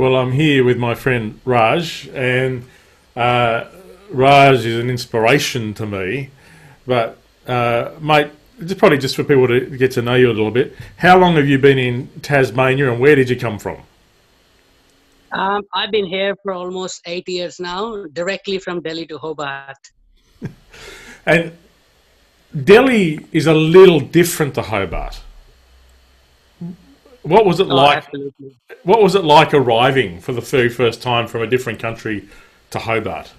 Well, I'm here with my friend Raj, and uh, Raj is an inspiration to me. But, uh, mate, just probably just for people to get to know you a little bit, how long have you been in Tasmania and where did you come from? Um, I've been here for almost eight years now, directly from Delhi to Hobart. and Delhi is a little different to Hobart. What was it oh, like? Absolutely. What was it like arriving for the very first time from a different country to Hobart?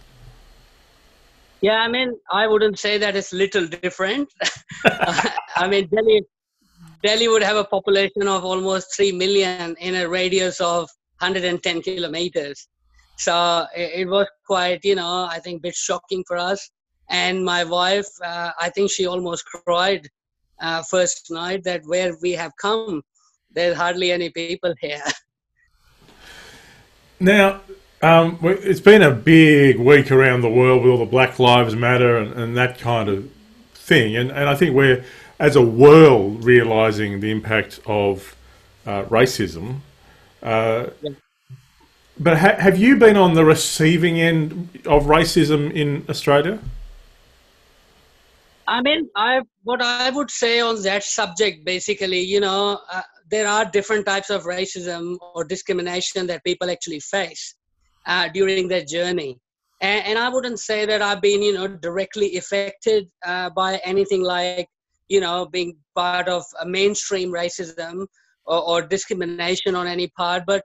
Yeah, I mean, I wouldn't say that it's little different. I mean, Delhi, Delhi would have a population of almost three million in a radius of 110 kilometers. So it, was quite, you know, I think, a bit shocking for us. And my wife, uh, I think she almost cried uh, first night that where we have come there's hardly any people here. Now, um, it's been a big week around the world with all the Black Lives Matter and, and that kind of thing. And, and I think we're, as a world, realizing the impact of uh, racism. Uh, yeah. But ha- have you been on the receiving end of racism in Australia? I mean, I what I would say on that subject, basically, you know, uh, there are different types of racism or discrimination that people actually face uh, during their journey. And, and, I wouldn't say that I've been, you know, directly affected uh, by anything like, you know, being part of a mainstream racism or, or discrimination on any part. But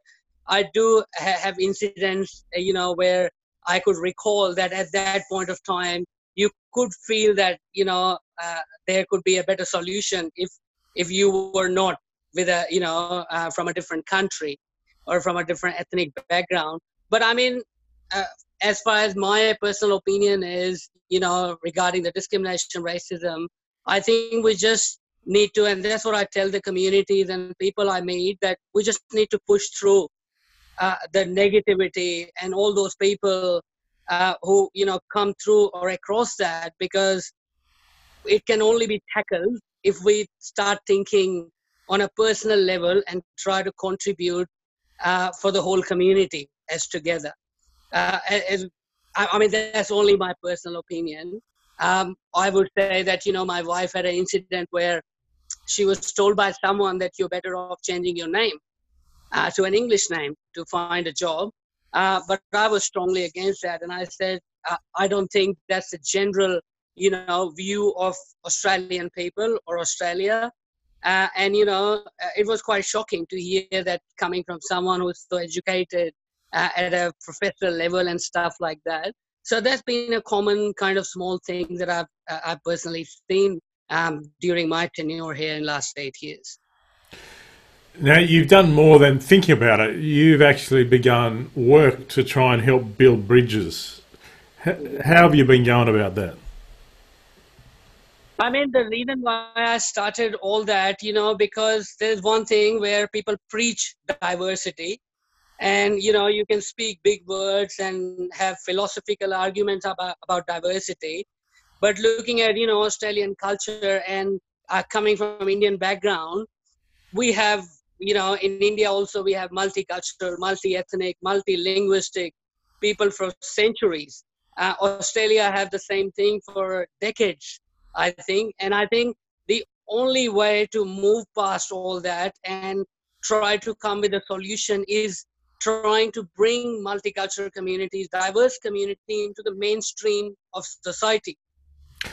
I do ha- have incidents, uh, you know, where I could recall that at that point of time, you could feel that, you know, uh, there could be a better solution if if you were not with a you know uh, from a different country or from a different ethnic background. But i mean uh, as far as my personal opinion is you know regarding the discrimination racism i think we just need to and that's what i tell the communities and people i meet that we just need to push through uh, the negativity and all those people uh, who you know come through or across that because it can only be tackled if we start thinking on a personal level and try to contribute uh, for the whole community as together. Uh, as, I, mean, that's only my personal opinion. Um, I would say that, you know, my wife had an incident where she was told by someone that you're better off changing your name uh, to an English name to find a job. Uh, but I was strongly against that. And I said, uh, I don't think that's the general, you know, view of Australian people or Australia. Uh, and you know, uh, it was quite shocking to hear that coming from someone who's so educated uh, at a professional level and stuff like that. So that's been a common kind of small thing that I've uh, I've personally seen um, during my tenure here in the last eight years. Now you've done more than thinking about it. You've actually begun work to try and help build bridges. How have you been going about that? I mean, the reason why I started all that, you know, because there's one thing where people preach diversity, and you know, you can speak big words and have philosophical arguments about, about diversity, but looking at you know Australian culture and uh, coming from Indian background, we have you know in India also we have multicultural, multi-ethnic, multi-linguistic people for centuries. Uh, Australia have the same thing for decades I think. And I think the only way to move past all that and try to come with a solution is trying to bring multicultural communities, diverse community into the mainstream of society.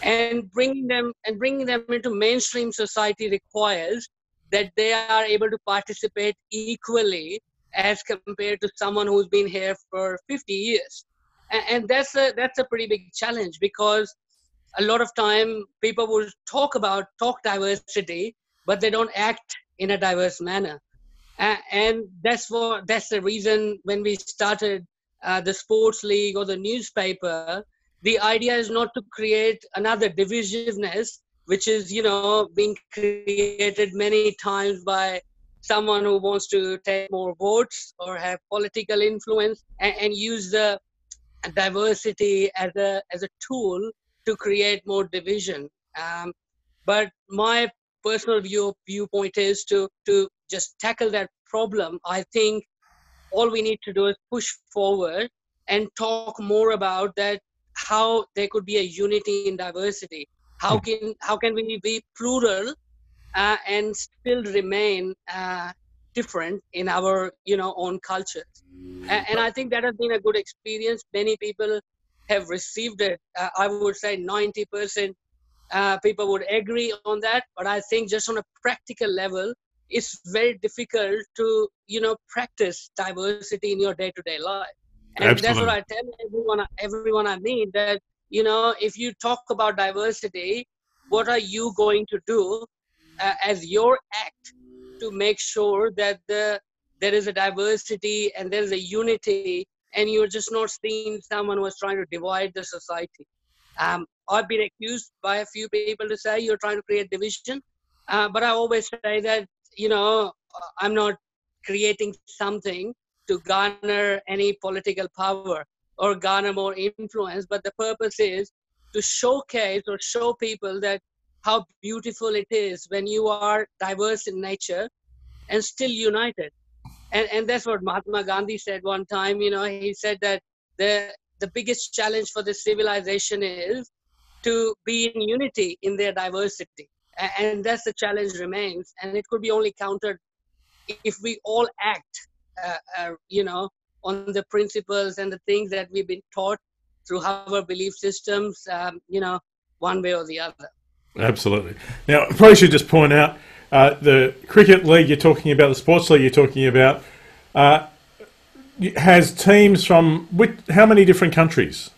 And bringing them and bringing them into mainstream society requires that they are able to participate equally as compared to someone who's been here for 50 years. And, that's a that's a pretty big challenge because a lot of time people will talk about talk diversity but they don't act in a diverse manner. Uh, and that's what that's the reason when we started uh, the sports league or the newspaper the idea is not to create another divisiveness which is you know being created many times by someone who wants to take more votes or have political influence and, and use the diversity as a as a tool to create more division. Um, but my personal view viewpoint is to to just tackle that problem. I think all we need to do is push forward and talk more about that how there could be a unity in diversity how hmm. can how can we be plural uh, and still remain uh, different in our you know own cultures and, and, i think that has been a good experience many people have received it uh, i would say 90% uh, people would agree on that but i think just on a practical level it's very difficult to you know practice diversity in your day-to-day life and Absolutely. that's what i tell everyone everyone i meet that you know if you talk about diversity what are you going to do uh, as your act to make sure that the there is a diversity and there is a unity and you're just not seeing someone who is trying to divide the society um, i've been accused by a few people to say you're trying to create division uh, but i always say that you know i'm not creating something to garner any political power or garner more influence but the purpose is to showcase or show people that how beautiful it is when you are diverse in nature and still united. And, and that's what Mahatma Gandhi said one time. You know, he said that the, the biggest challenge for the civilization is to be in unity in their diversity. And that's the challenge remains. And it could be only countered if we all act, uh, uh, you know, on the principles and the things that we've been taught through our belief systems, um, you know, one way or the other. Absolutely. Now, I probably should just point out uh, the cricket league you're talking about, the sports league you're talking about, uh, has teams from which, how many different countries?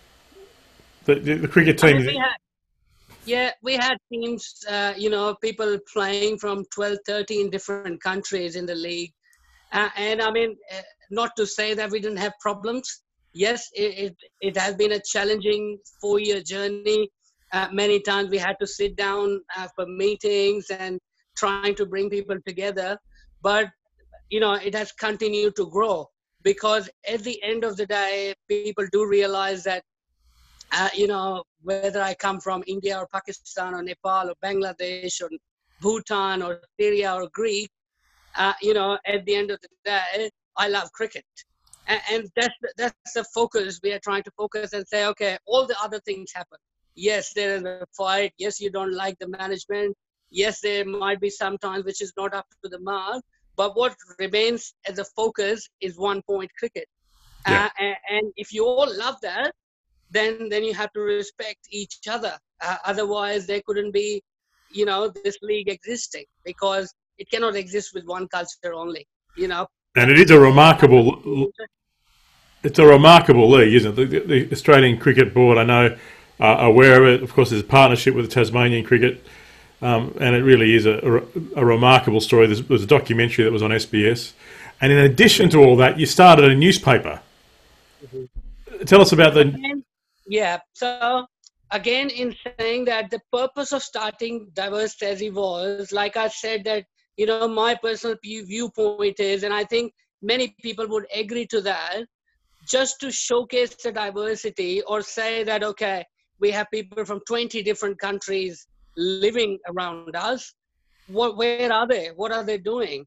The, the, the cricket team. we had, yeah, we had teams, uh, you know, people playing from 12, 13 different countries in the league. Uh, and I mean, uh, not to say that we didn't have problems. Yes, it, it, it has been a challenging four year journey uh, many times we had to sit down uh, for meetings and trying to bring people together but you know it has continued to grow because at the end of the day people do realize that uh, you know whether i come from india or pakistan or nepal or bangladesh or bhutan or syria or greek uh, you know at the end of the day i love cricket. And, and that's that's the focus we are trying to focus and say okay all the other things happen. Yes there is a fight. Yes you don't like the management yes there might be sometimes which is not up to the mark but what remains as a focus is one point cricket yeah. uh, and, and, if you all love that then then you have to respect each other uh, otherwise there couldn't be you know this league existing because it cannot exist with one culture only you know and it is a remarkable it's a remarkable league isn't it the, the australian cricket board i know uh, aware of it. Of course, there's a partnership with the Tasmanian Cricket, um, and it really is a, a, a remarkable story. There's, there's, a documentary that was on SBS, and in addition to all that, you started a newspaper. Mm-hmm. Tell us about the. Yeah, so again, in saying that the purpose of starting Diverse Tassie was, like I said, that you know my personal viewpoint is, and I think many people would agree to that, just to showcase the diversity or say that okay we have people from 20 different countries living around us what where are they? What are they doing?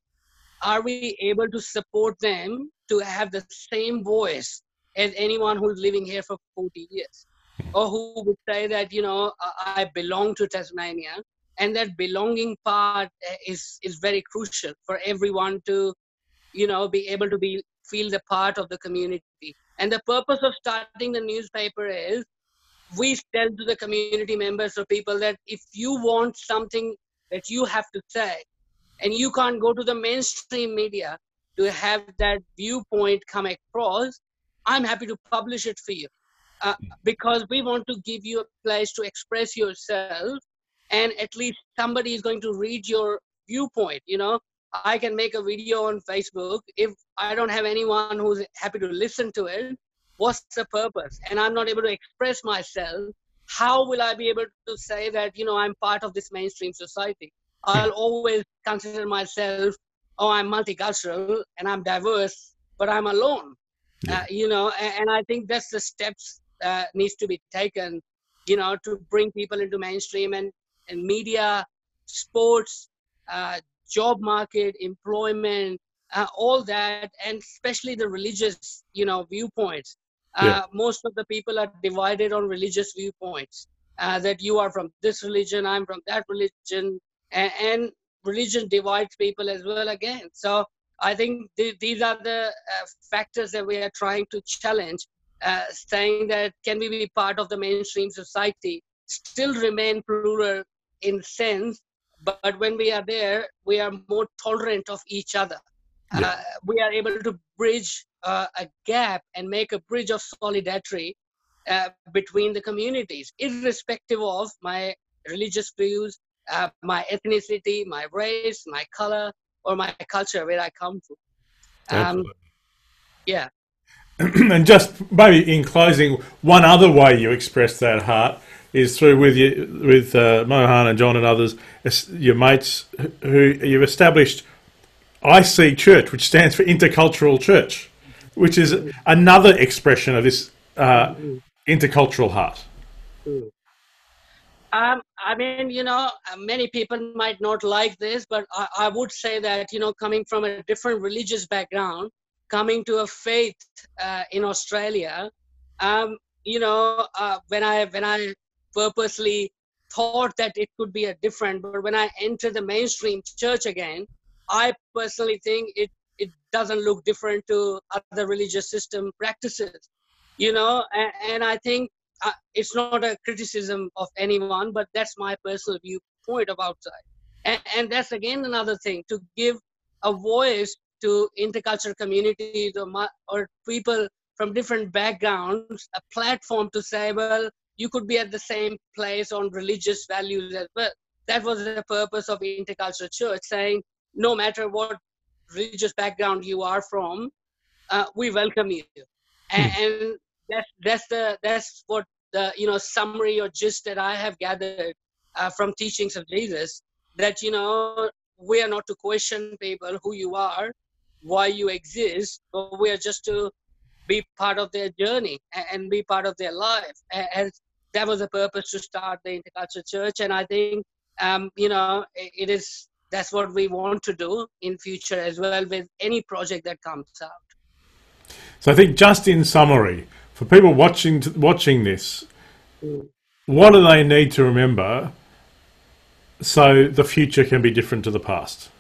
Are we able to support them to have the same voice as anyone who's living here for 40 years? Or who would say that you know i belong to tasmania and that belonging part eh, is is very crucial for everyone to you know be able to be feel the part of the community. And the purpose of starting the newspaper is we tell to the community members or people that if you want something that you have to say and you can't go to the mainstream media to have that viewpoint come across i'm happy to publish it for you. Uh, because we want to give you a place to express yourself and at least somebody is going to read your viewpoint you know? I can make a video on facebook if i don't have anyone who's happy to listen to it what's the purpose and i'm not able to express myself how will i be able to say that you know i'm part of this mainstream society i'll always consider myself oh i'm multicultural and i'm diverse but i'm alone yeah. uh, you know and, and, i think that's the steps uh, needs to be taken you know to bring people into mainstream and and media sports uh, job market employment uh, all that, and especially the religious, you know, viewpoints. Uh, yeah. Most of the people are divided on religious viewpoints. Uh, that you are from this religion, I'm from that religion, and, and religion divides people as well again. So I think th- these are the uh, factors that we are trying to challenge, uh, saying that can we be part of the mainstream society, still remain plural in sense, but when we are there, we are more tolerant of each other. Yeah. Uh, we are able to bridge uh, a gap and make a bridge of solidarity uh, between the communities, irrespective of my religious views, uh, my ethnicity, my race, my color, or my culture, where I come from. Um, yeah. and just maybe in closing, one other way you express that heart is through with you, with uh, Mohan and John and others, your mates who you've established IC Church, which stands for Intercultural Church, which is another expression of this uh, intercultural heart. Um, I mean, you know, many people might not like this, but I, I, would say that, you know, coming from a different religious background, coming to a faith uh, in Australia, um, you know, uh, when I when I purposely thought that it could be a different, but when I enter the mainstream church again, I personally think it it doesn't look different to other religious system practices, you know, and, and I think uh, it's not a criticism of anyone, but that's my personal viewpoint of outside. And, and that's again another thing to give a voice to intercultural communities or, or people from different backgrounds, a platform to say, well, you could be at the same place on religious values as well. That was the purpose of intercultural church, saying no matter what religious background you are from, uh, we welcome you. And, hmm. and that's that's the that's what the you know summary or gist that I have gathered uh, from teachings of Jesus. That you know we are not to question people who you are, why you exist, but we are just to be part of their journey and be part of their life. And that was the purpose to start the intercultural church. And I think um, you know it is that's what we want to do in future as well with any project that comes out. So I think just in summary, for people watching watching this, what do they need to remember so the future can be different to the past?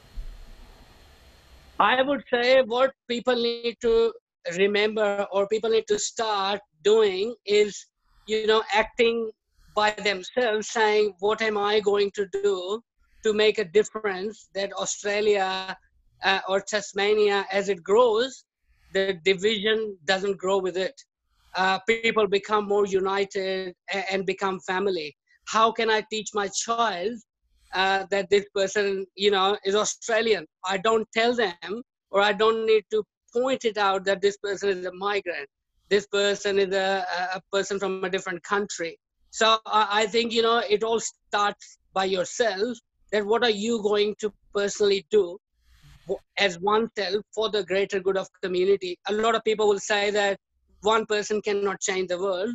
I would say what people need to remember or people need to start doing is, you know, acting by themselves, saying, What am I going to do to make a difference that Australia uh, or Tasmania, as it grows, the division doesn't grow with it. Uh, people become more united and, become family. How can i teach my child uh, that this person you know is australian? I don't tell them or i don't need to point it out that this person is a migrant. This person is a, a person from a different country. So I think you know it all starts by yourself that what are you going to personally do as oneself for the greater good of community a lot of people will say that one person cannot change the world,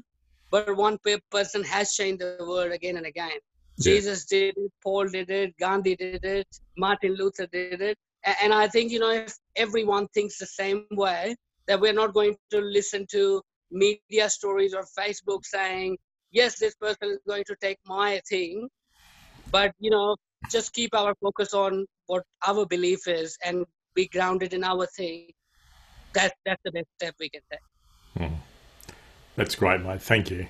but one person has changed the world again and again. Yeah. Jesus did it, Paul did it, Gandhi did it, Martin Luther did it. And I think, you know, if everyone thinks the same way, that we're not going to listen to media stories or Facebook saying, yes, this person is going to take my thing. But, you know, just keep our focus on what our belief is and be grounded in our thing. That, that's the best step we can take. Hmm. That's great, mate. Thank you.